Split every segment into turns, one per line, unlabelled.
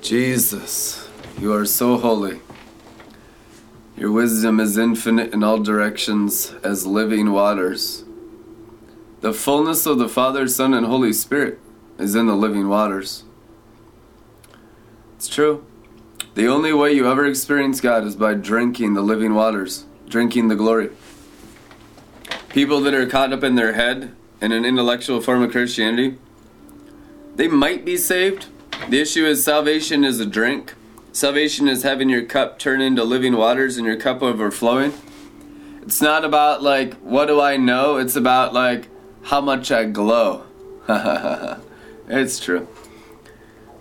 Jesus, you are so holy. Your wisdom is infinite in all directions as living waters. The fullness of the Father, Son, and Holy Spirit is in the living waters. It's true. The only way you ever experience God is by drinking the living waters, drinking the glory. People that are caught up in their head in an intellectual form of Christianity, they might be saved. The issue is salvation is a drink. Salvation is having your cup turn into living waters and your cup overflowing. It's not about like what do I know? It's about like how much I glow. it's true.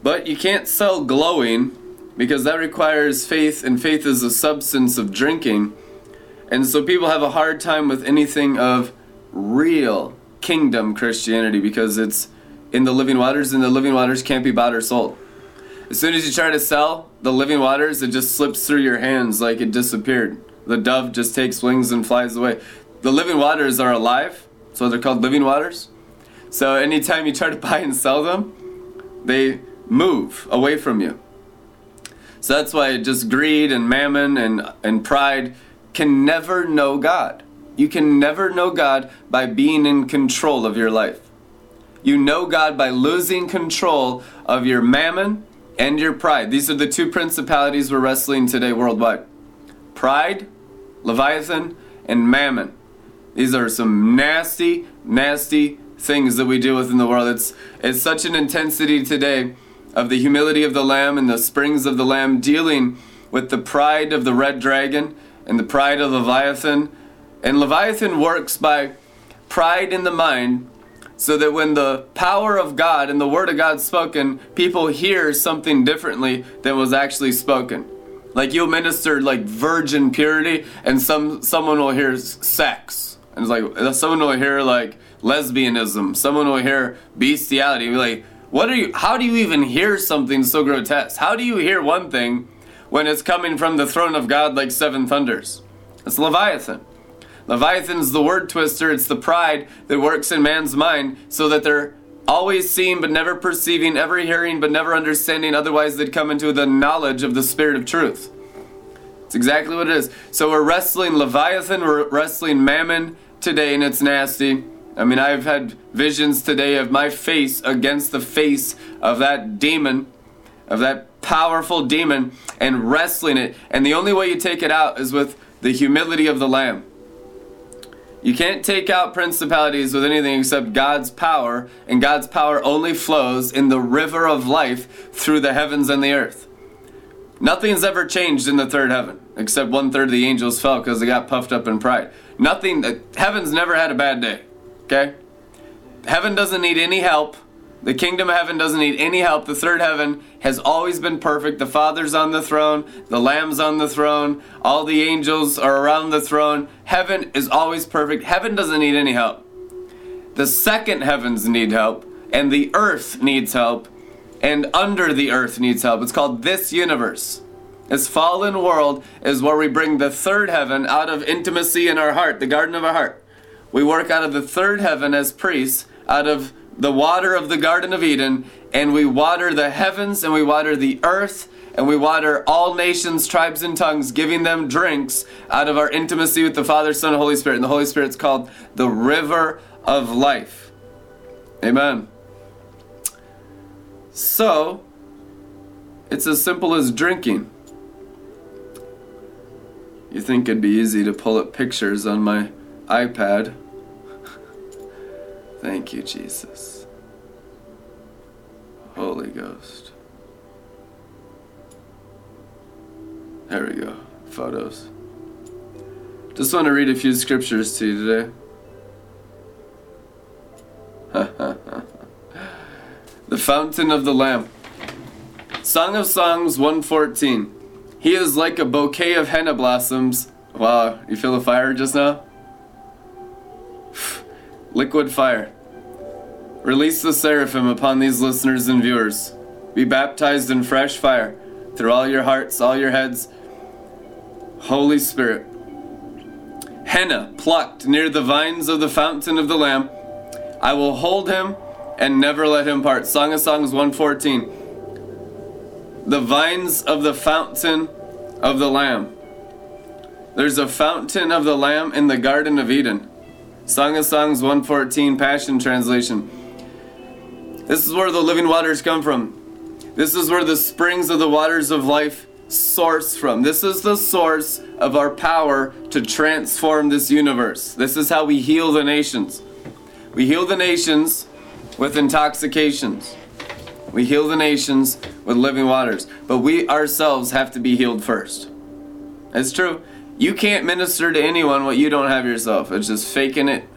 But you can't sell glowing because that requires faith, and faith is a substance of drinking. And so people have a hard time with anything of real kingdom Christianity because it's in the living waters, and the living waters can't be bought or sold. As soon as you try to sell the living waters, it just slips through your hands like it disappeared. The dove just takes wings and flies away. The living waters are alive, so they're called living waters. So anytime you try to buy and sell them, they move away from you. So that's why just greed and mammon and, and pride can never know God. You can never know God by being in control of your life. You know God by losing control of your mammon and your pride. These are the two principalities we're wrestling today worldwide pride, Leviathan, and mammon. These are some nasty, nasty things that we deal with in the world. It's, it's such an intensity today of the humility of the Lamb and the springs of the Lamb, dealing with the pride of the red dragon and the pride of Leviathan. And Leviathan works by pride in the mind, so that when the power of God and the Word of God spoken, people hear something differently than was actually spoken. Like you'll minister like virgin purity, and some someone will hear sex, and it's like someone will hear like lesbianism, someone will hear bestiality. Like what are you? How do you even hear something so grotesque? How do you hear one thing when it's coming from the throne of God like seven thunders? It's Leviathan. Leviathan's the word twister. It's the pride that works in man's mind so that they're always seeing but never perceiving, ever hearing but never understanding. Otherwise, they'd come into the knowledge of the spirit of truth. It's exactly what it is. So we're wrestling Leviathan, we're wrestling Mammon today, and it's nasty. I mean, I've had visions today of my face against the face of that demon, of that powerful demon, and wrestling it. And the only way you take it out is with the humility of the Lamb. You can't take out principalities with anything except God's power, and God's power only flows in the river of life through the heavens and the earth. Nothing's ever changed in the third heaven, except one third of the angels fell because they got puffed up in pride. Nothing, heaven's never had a bad day. Okay? Heaven doesn't need any help. The kingdom of heaven doesn't need any help. The third heaven has always been perfect. The Father's on the throne, the Lamb's on the throne, all the angels are around the throne. Heaven is always perfect. Heaven doesn't need any help. The second heavens need help, and the earth needs help, and under the earth needs help. It's called this universe. This fallen world is where we bring the third heaven out of intimacy in our heart, the garden of our heart. We work out of the third heaven as priests, out of the water of the Garden of Eden, and we water the heavens and we water the earth and we water all nations, tribes, and tongues, giving them drinks out of our intimacy with the Father, Son, and Holy Spirit. And the Holy Spirit's called the river of life. Amen. So, it's as simple as drinking. You think it'd be easy to pull up pictures on my iPad. Thank you, Jesus. Holy Ghost. There we go. Photos. Just want to read a few scriptures to you today. the Fountain of the Lamb. Song of Songs 114. He is like a bouquet of henna blossoms. Wow, you feel the fire just now? Liquid fire. Release the seraphim upon these listeners and viewers. Be baptized in fresh fire through all your hearts, all your heads. Holy Spirit. Henna plucked near the vines of the fountain of the Lamb. I will hold him and never let him part. Song of Songs 114. the vines of the fountain of the Lamb. There's a fountain of the Lamb in the Garden of Eden. Song of Songs 114, Passion Translation. This is where the living waters come from. This is where the springs of the waters of life source from. This is the source of our power to transform this universe. This is how we heal the nations. We heal the nations with intoxications. We heal the nations with living waters. But we ourselves have to be healed first. It's true. You can't minister to anyone what you don't have yourself. It's just faking it.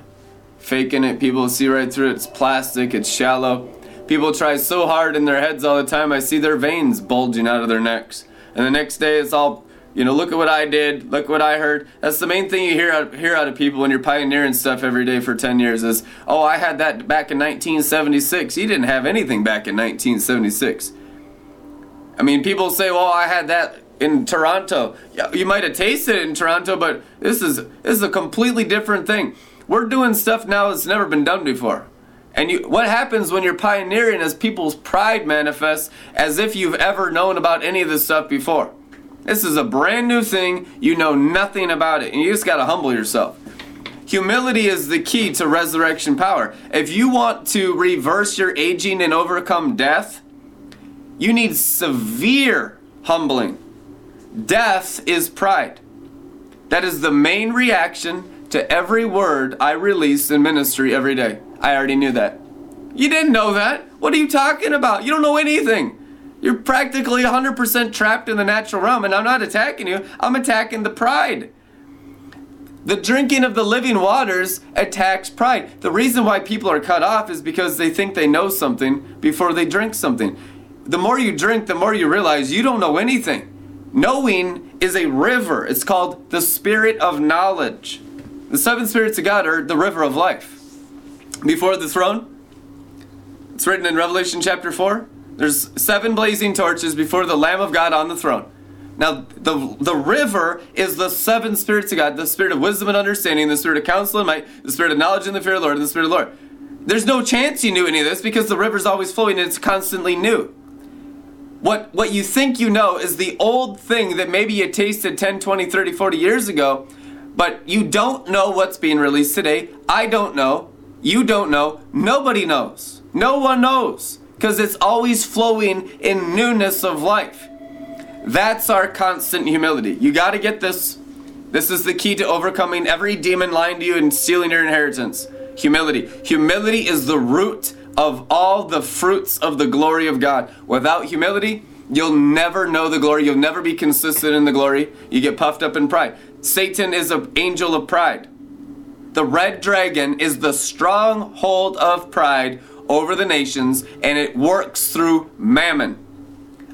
Faking it. People see right through it. It's plastic. It's shallow. People try so hard in their heads all the time. I see their veins bulging out of their necks. And the next day it's all, you know, look at what I did. Look what I heard. That's the main thing you hear out, hear out of people when you're pioneering stuff every day for 10 years is, oh, I had that back in 1976. You didn't have anything back in 1976. I mean, people say, well, I had that in Toronto. You might have tasted it in Toronto, but this is this is a completely different thing. We're doing stuff now that's never been done before. And you, what happens when you're pioneering is people's pride manifests as if you've ever known about any of this stuff before. This is a brand new thing. You know nothing about it, and you just got to humble yourself. Humility is the key to resurrection power. If you want to reverse your aging and overcome death, you need severe humbling. Death is pride. That is the main reaction to every word I release in ministry every day. I already knew that. You didn't know that. What are you talking about? You don't know anything. You're practically 100% trapped in the natural realm, and I'm not attacking you, I'm attacking the pride. The drinking of the living waters attacks pride. The reason why people are cut off is because they think they know something before they drink something. The more you drink, the more you realize you don't know anything. Knowing is a river. It's called the spirit of knowledge. The seven spirits of God are the river of life. Before the throne, it's written in Revelation chapter 4. There's seven blazing torches before the Lamb of God on the throne. Now, the, the river is the seven spirits of God the spirit of wisdom and understanding, the spirit of counsel and might, the spirit of knowledge and the fear of the Lord, and the spirit of the Lord. There's no chance you knew any of this because the river's always flowing and it's constantly new. What, what you think you know is the old thing that maybe you tasted 10, 20, 30, 40 years ago, but you don't know what's being released today. I don't know. You don't know. Nobody knows. No one knows because it's always flowing in newness of life. That's our constant humility. You got to get this. This is the key to overcoming every demon lying to you and stealing your inheritance. Humility. Humility is the root of all the fruits of the glory of God. Without humility, you'll never know the glory. You'll never be consistent in the glory. You get puffed up in pride. Satan is an angel of pride. The red dragon is the stronghold of pride over the nations, and it works through mammon.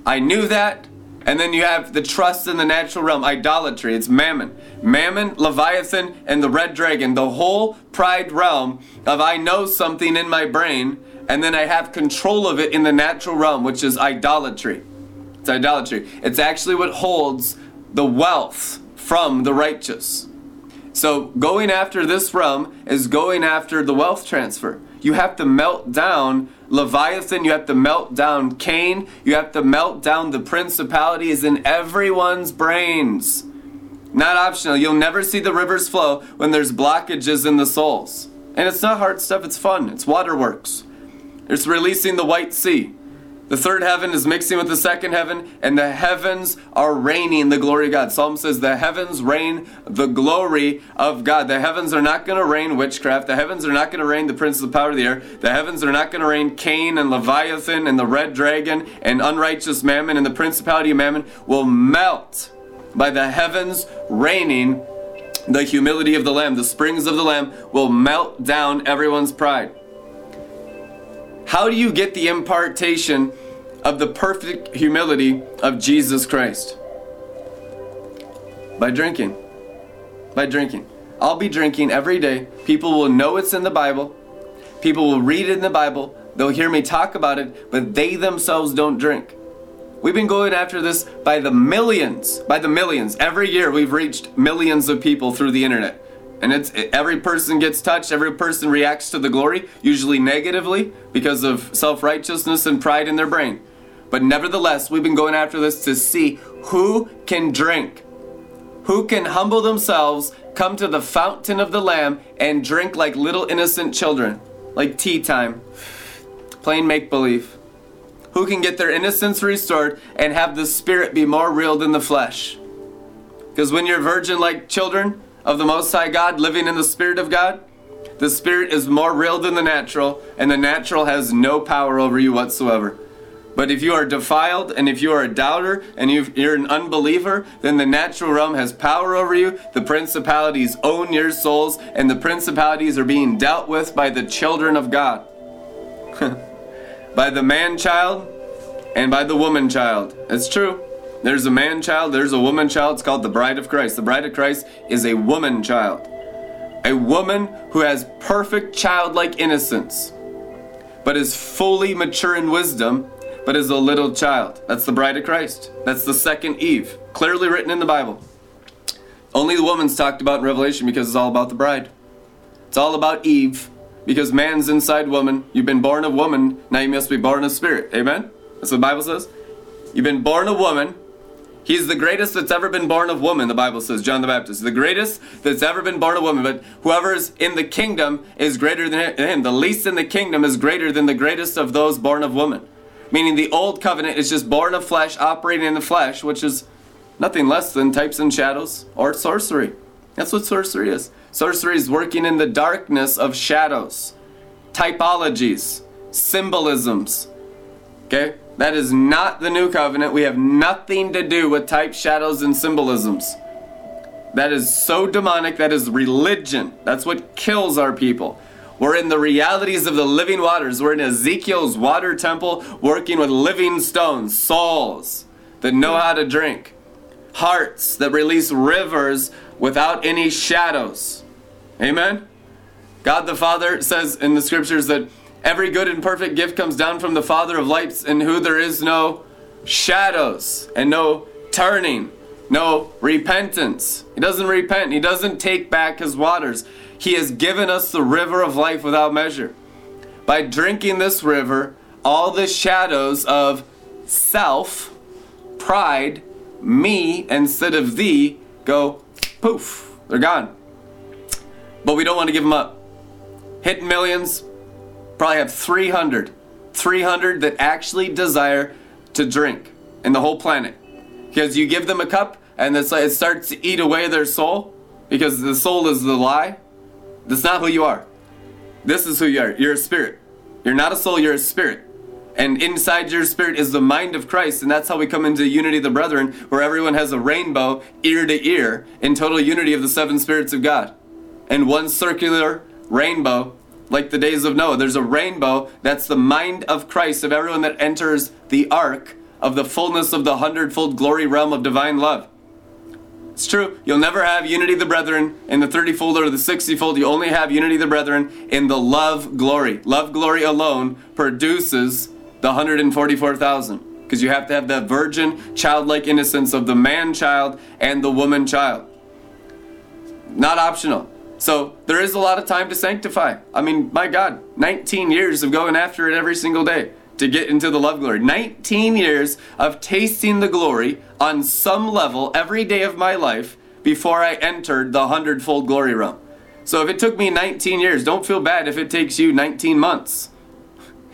I knew that. And then you have the trust in the natural realm, idolatry. It's mammon. Mammon, Leviathan, and the red dragon. The whole pride realm of I know something in my brain and then I have control of it in the natural realm, which is idolatry. It's idolatry. It's actually what holds the wealth from the righteous. So going after this realm is going after the wealth transfer. You have to melt down Leviathan, you have to melt down Cain, you have to melt down the principalities in everyone's brains. Not optional. You'll never see the rivers flow when there's blockages in the souls. And it's not hard stuff, it's fun. It's waterworks. It's releasing the white sea. The third heaven is mixing with the second heaven, and the heavens are raining the glory of God. Psalm says, The heavens rain the glory of God. The heavens are not going to rain witchcraft. The heavens are not going to rain the prince of the power of the air. The heavens are not going to rain Cain and Leviathan and the red dragon and unrighteous mammon and the principality of mammon will melt by the heavens raining the humility of the Lamb. The springs of the Lamb will melt down everyone's pride. How do you get the impartation of the perfect humility of Jesus Christ? By drinking. By drinking. I'll be drinking every day. People will know it's in the Bible. People will read it in the Bible. They'll hear me talk about it, but they themselves don't drink. We've been going after this by the millions, by the millions. Every year we've reached millions of people through the internet. And it's every person gets touched, every person reacts to the glory, usually negatively because of self-righteousness and pride in their brain. But nevertheless, we've been going after this to see who can drink, who can humble themselves, come to the fountain of the Lamb, and drink like little innocent children, like tea time, plain make believe. Who can get their innocence restored and have the spirit be more real than the flesh? Because when you're virgin like children of the Most High God, living in the Spirit of God, the Spirit is more real than the natural, and the natural has no power over you whatsoever. But if you are defiled and if you are a doubter and you're an unbeliever, then the natural realm has power over you. The principalities own your souls, and the principalities are being dealt with by the children of God. by the man child and by the woman child. It's true. There's a man child, there's a woman child. It's called the bride of Christ. The bride of Christ is a woman child. A woman who has perfect childlike innocence, but is fully mature in wisdom but is a little child. That's the bride of Christ. That's the second Eve, clearly written in the Bible. Only the woman's talked about in Revelation because it's all about the bride. It's all about Eve because man's inside woman. You've been born of woman, now you must be born of spirit. Amen? That's what the Bible says. You've been born of woman. He's the greatest that's ever been born of woman, the Bible says, John the Baptist. The greatest that's ever been born of woman. But whoever is in the kingdom is greater than him. The least in the kingdom is greater than the greatest of those born of woman. Meaning the old covenant is just born of flesh, operating in the flesh, which is nothing less than types and shadows or sorcery. That's what sorcery is. Sorcery is working in the darkness of shadows, typologies, symbolisms. Okay? That is not the new covenant. We have nothing to do with type, shadows, and symbolisms. That is so demonic. That is religion. That's what kills our people. We're in the realities of the living waters. We're in Ezekiel's water temple working with living stones, souls that know how to drink, hearts that release rivers without any shadows. Amen? God the Father says in the scriptures that every good and perfect gift comes down from the Father of lights, in who there is no shadows and no turning, no repentance. He doesn't repent, He doesn't take back His waters. He has given us the river of life without measure. By drinking this river, all the shadows of self, pride, me instead of thee go poof, they're gone. But we don't want to give them up. Hitting millions, probably have 300. 300 that actually desire to drink in the whole planet. Because you give them a cup and it's like it starts to eat away their soul because the soul is the lie. That's not who you are. This is who you are. You're a spirit. You're not a soul, you're a spirit. And inside your spirit is the mind of Christ, and that's how we come into unity of the brethren, where everyone has a rainbow ear to ear in total unity of the seven spirits of God. And one circular rainbow, like the days of Noah. There's a rainbow that's the mind of Christ, of everyone that enters the ark of the fullness of the hundredfold glory realm of divine love. It's true. You'll never have unity of the brethren in the 30 fold or the 60 fold. You only have unity of the brethren in the love glory. Love glory alone produces the 144,000 because you have to have that virgin, childlike innocence of the man child and the woman child. Not optional. So there is a lot of time to sanctify. I mean, my God, 19 years of going after it every single day to get into the love glory. 19 years of tasting the glory on some level every day of my life before I entered the hundredfold glory realm. So if it took me 19 years, don't feel bad if it takes you 19 months.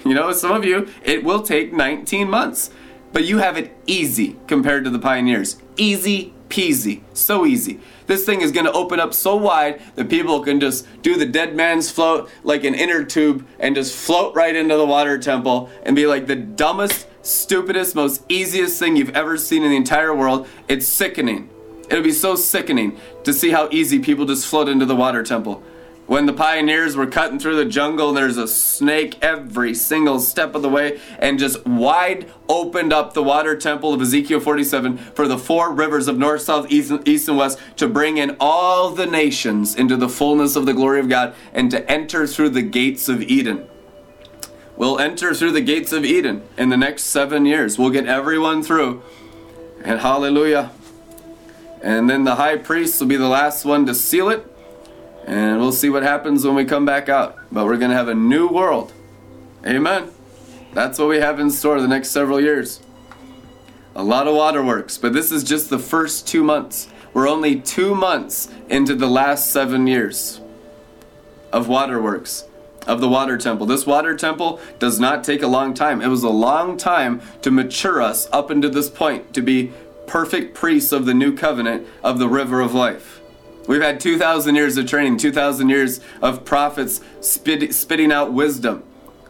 You know, some of you, it will take 19 months. But you have it easy compared to the pioneers. Easy peasy. So easy. This thing is going to open up so wide that people can just do the dead man's float like an inner tube and just float right into the water temple and be like the dumbest, stupidest, most easiest thing you've ever seen in the entire world. It's sickening. It'll be so sickening to see how easy people just float into the water temple. When the pioneers were cutting through the jungle, there's a snake every single step of the way, and just wide opened up the water temple of Ezekiel 47 for the four rivers of north, south, east, east, and west to bring in all the nations into the fullness of the glory of God and to enter through the gates of Eden. We'll enter through the gates of Eden in the next seven years. We'll get everyone through. And hallelujah. And then the high priest will be the last one to seal it and we'll see what happens when we come back out. But we're going to have a new world. Amen. That's what we have in store the next several years. A lot of waterworks, but this is just the first two months. We're only two months into the last seven years of waterworks, of the water temple. This water temple does not take a long time. It was a long time to mature us up into this point to be perfect priests of the new covenant of the river of life. We've had 2,000 years of training, 2,000 years of prophets spit, spitting out wisdom,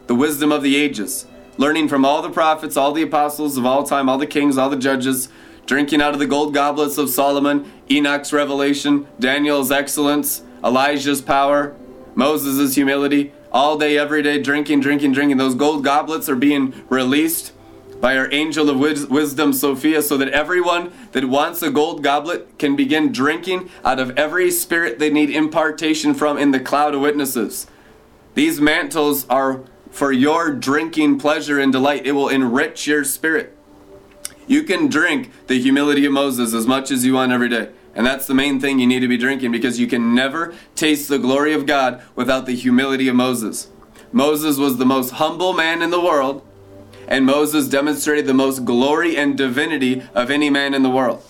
the wisdom of the ages learning from all the prophets, all the apostles of all time, all the kings, all the judges, drinking out of the gold goblets of Solomon, Enoch's revelation, Daniel's excellence, Elijah's power, Moses' humility, all day, every day, drinking, drinking, drinking. Those gold goblets are being released by our angel of wisdom, Sophia, so that everyone that wants a gold goblet can begin drinking out of every spirit they need impartation from in the cloud of witnesses. These mantles are for your drinking pleasure and delight. It will enrich your spirit. You can drink the humility of Moses as much as you want every day. And that's the main thing you need to be drinking because you can never taste the glory of God without the humility of Moses. Moses was the most humble man in the world, and Moses demonstrated the most glory and divinity of any man in the world.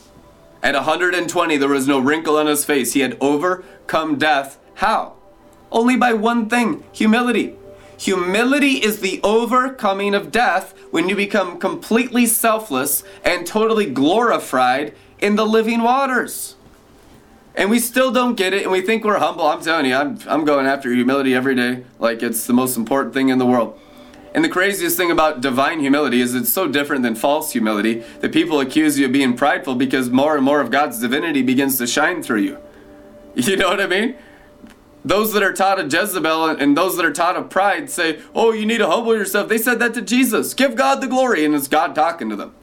At 120, there was no wrinkle on his face. He had overcome death. How? Only by one thing humility. Humility is the overcoming of death when you become completely selfless and totally glorified in the living waters. And we still don't get it, and we think we're humble. I'm telling you, I'm, I'm going after humility every day like it's the most important thing in the world. And the craziest thing about divine humility is it's so different than false humility that people accuse you of being prideful because more and more of God's divinity begins to shine through you. You know what I mean? those that are taught of Jezebel and those that are taught of pride say, oh, you need to humble yourself. They said that to Jesus. Give God the glory. And it's God talking to them.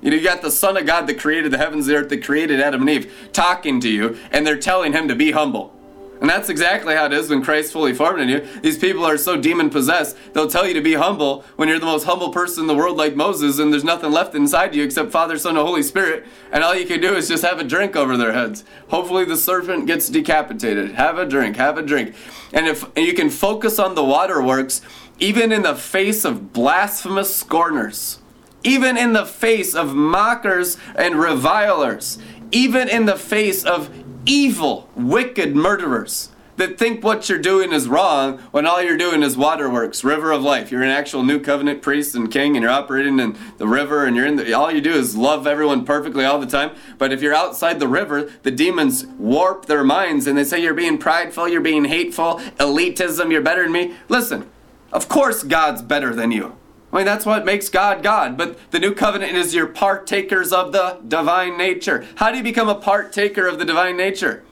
You know, you got the Son of God that created the heavens and the earth, that created Adam and Eve, talking to you, and they're telling him to be humble. And that's exactly how it is when Christ fully formed in you. These people are so demon possessed, they'll tell you to be humble when you're the most humble person in the world, like Moses, and there's nothing left inside you except Father, Son, and Holy Spirit. And all you can do is just have a drink over their heads. Hopefully, the serpent gets decapitated. Have a drink, have a drink. And if and you can focus on the waterworks, even in the face of blasphemous scorners, even in the face of mockers and revilers, even in the face of evil, wicked murderers that think what you're doing is wrong when all you're doing is waterworks, river of life. You're an actual new covenant priest and king and you're operating in the river and you're in the, all you do is love everyone perfectly all the time. But if you're outside the river, the demons warp their minds and they say you're being prideful, you're being hateful, elitism, you're better than me. Listen, of course God's better than you. I mean, that's what makes God God. But the new covenant is your partakers of the divine nature. How do you become a partaker of the divine nature?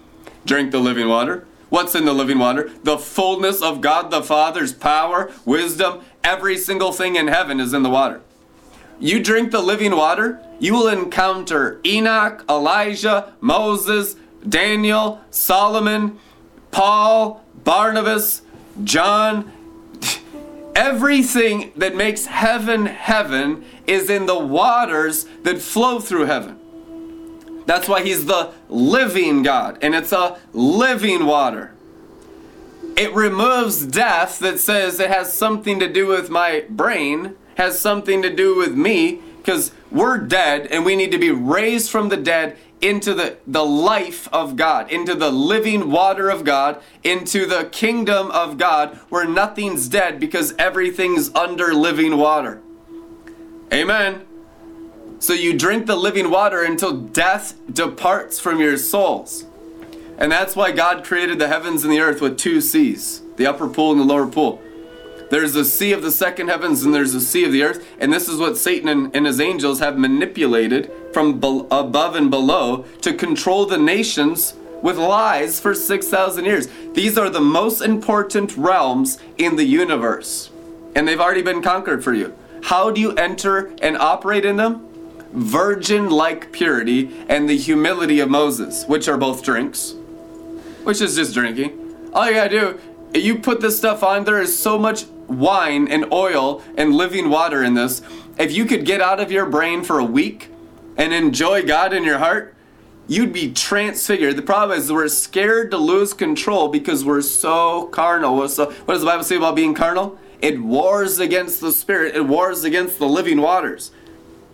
Drink the living water. What's in the living water? The fullness of God the Father's power, wisdom, every single thing in heaven is in the water. You drink the living water, you will encounter Enoch, Elijah, Moses, Daniel, Solomon, Paul, Barnabas, John, Everything that makes heaven heaven is in the waters that flow through heaven. That's why he's the living God, and it's a living water. It removes death that says it has something to do with my brain, has something to do with me, because we're dead and we need to be raised from the dead into the, the life of God, into the living water of God, into the kingdom of God where nothing's dead because everything's under living water. Amen. So you drink the living water until death departs from your souls. And that's why God created the heavens and the earth with two seas the upper pool and the lower pool. There's a sea of the second heavens and there's a sea of the earth. And this is what Satan and, and his angels have manipulated from be- above and below to control the nations with lies for 6,000 years. These are the most important realms in the universe. And they've already been conquered for you. How do you enter and operate in them? Virgin like purity and the humility of Moses, which are both drinks, which is just drinking. All you gotta do, you put this stuff on, there is so much wine and oil and living water in this, if you could get out of your brain for a week and enjoy God in your heart, you'd be transfigured. The problem is we're scared to lose control because we're so carnal. So, what does the Bible say about being carnal? it wars against the spirit, it wars against the living waters.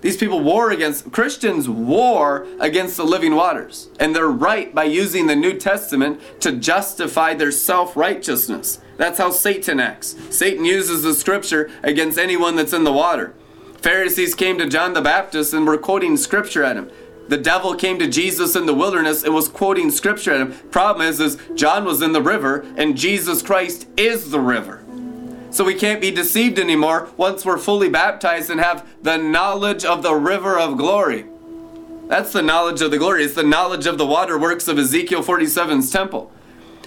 These people war against, Christians war against the living waters. And they're right by using the New Testament to justify their self righteousness. That's how Satan acts. Satan uses the scripture against anyone that's in the water. Pharisees came to John the Baptist and were quoting scripture at him. The devil came to Jesus in the wilderness and was quoting scripture at him. Problem is, is John was in the river and Jesus Christ is the river. So we can't be deceived anymore once we're fully baptized and have the knowledge of the river of glory. That's the knowledge of the glory. It's the knowledge of the waterworks of Ezekiel 47's temple.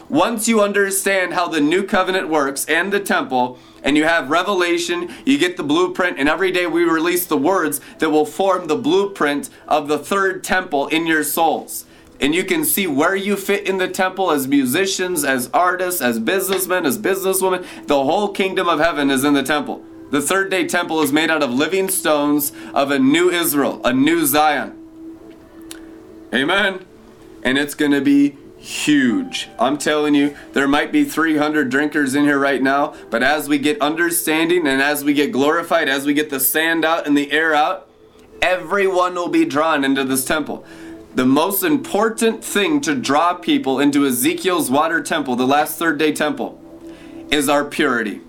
Once you understand how the new covenant works and the temple, and you have revelation, you get the blueprint, and every day we release the words that will form the blueprint of the third temple in your souls. And you can see where you fit in the temple as musicians, as artists, as businessmen, as businesswomen. The whole kingdom of heaven is in the temple. The third day temple is made out of living stones of a new Israel, a new Zion. Amen. And it's going to be huge. I'm telling you, there might be 300 drinkers in here right now, but as we get understanding and as we get glorified, as we get the sand out and the air out, everyone will be drawn into this temple. The most important thing to draw people into Ezekiel's water temple, the last third day temple, is our purity.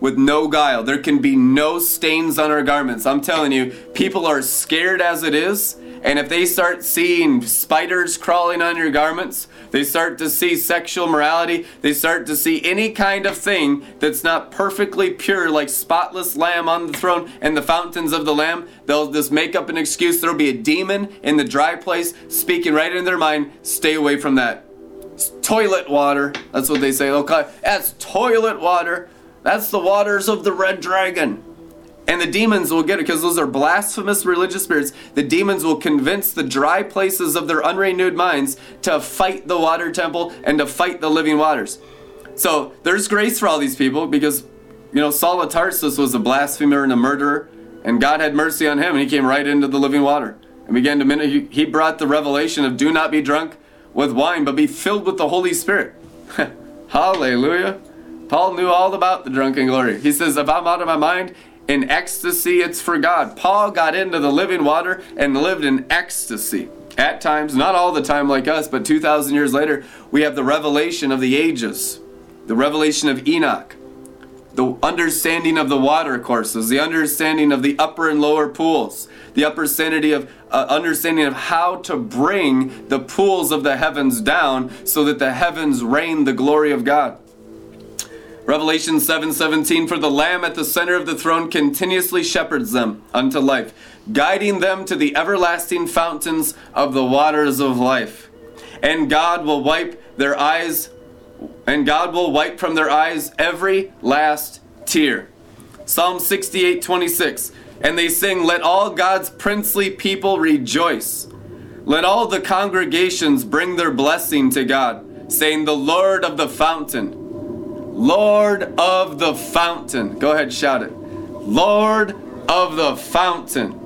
With no guile. There can be no stains on our garments. I'm telling you, people are scared as it is and if they start seeing spiders crawling on your garments, they start to see sexual morality, they start to see any kind of thing that's not perfectly pure, like spotless lamb on the throne and the fountains of the lamb, they'll just make up an excuse. There'll be a demon in the dry place speaking right in their mind. Stay away from that. It's toilet water. That's what they say. Okay, that's toilet water. That's the waters of the red dragon. And the demons will get it because those are blasphemous religious spirits. The demons will convince the dry places of their unrenewed minds to fight the water temple and to fight the living waters. So there's grace for all these people because, you know, Saul of Tarsus was a blasphemer and a murderer, and God had mercy on him, and he came right into the living water and began to he brought the revelation of do not be drunk with wine, but be filled with the Holy Spirit. Hallelujah. Paul knew all about the drunken glory. He says, if I'm out of my mind, in ecstasy, it's for God. Paul got into the living water and lived in ecstasy. At times, not all the time like us, but 2,000 years later, we have the revelation of the ages, the revelation of Enoch, the understanding of the water courses, the understanding of the upper and lower pools, the upper sanity of uh, understanding of how to bring the pools of the heavens down so that the heavens rain the glory of God. Revelation 7:17 For the lamb at the center of the throne continuously shepherds them unto life, guiding them to the everlasting fountains of the waters of life. And God will wipe their eyes and God will wipe from their eyes every last tear. Psalm 68:26 And they sing, Let all God's princely people rejoice. Let all the congregations bring their blessing to God, saying, The Lord of the fountain Lord of the fountain. Go ahead, shout it. Lord of the fountain.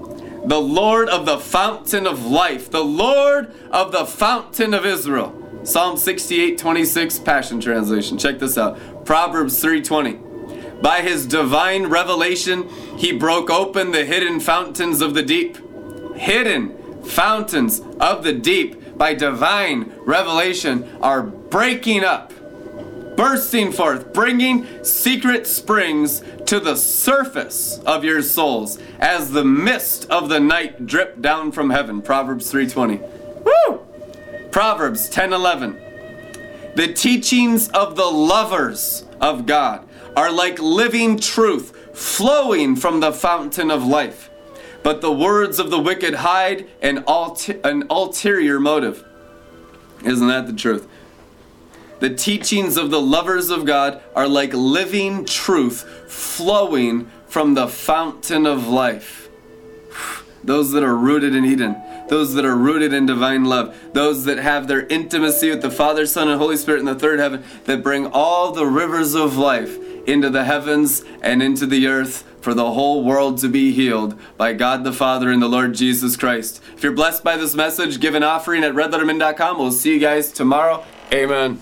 The Lord of the fountain of life. The Lord of the fountain of Israel. Psalm 68, 26, Passion Translation. Check this out. Proverbs 3:20. By his divine revelation, he broke open the hidden fountains of the deep. Hidden fountains of the deep by divine revelation are breaking up bursting forth, bringing secret springs to the surface of your souls as the mist of the night drip down from heaven. Proverbs 3:20. Woo! Proverbs 10:11. The teachings of the lovers of God are like living truth flowing from the fountain of life. But the words of the wicked hide an, ulter- an ulterior motive. Isn't that the truth? The teachings of the lovers of God are like living truth flowing from the fountain of life. Those that are rooted in Eden, those that are rooted in divine love, those that have their intimacy with the Father, Son, and Holy Spirit in the third heaven, that bring all the rivers of life into the heavens and into the earth for the whole world to be healed by God the Father and the Lord Jesus Christ. If you're blessed by this message, give an offering at redlettermin.com. We'll see you guys tomorrow. Amen.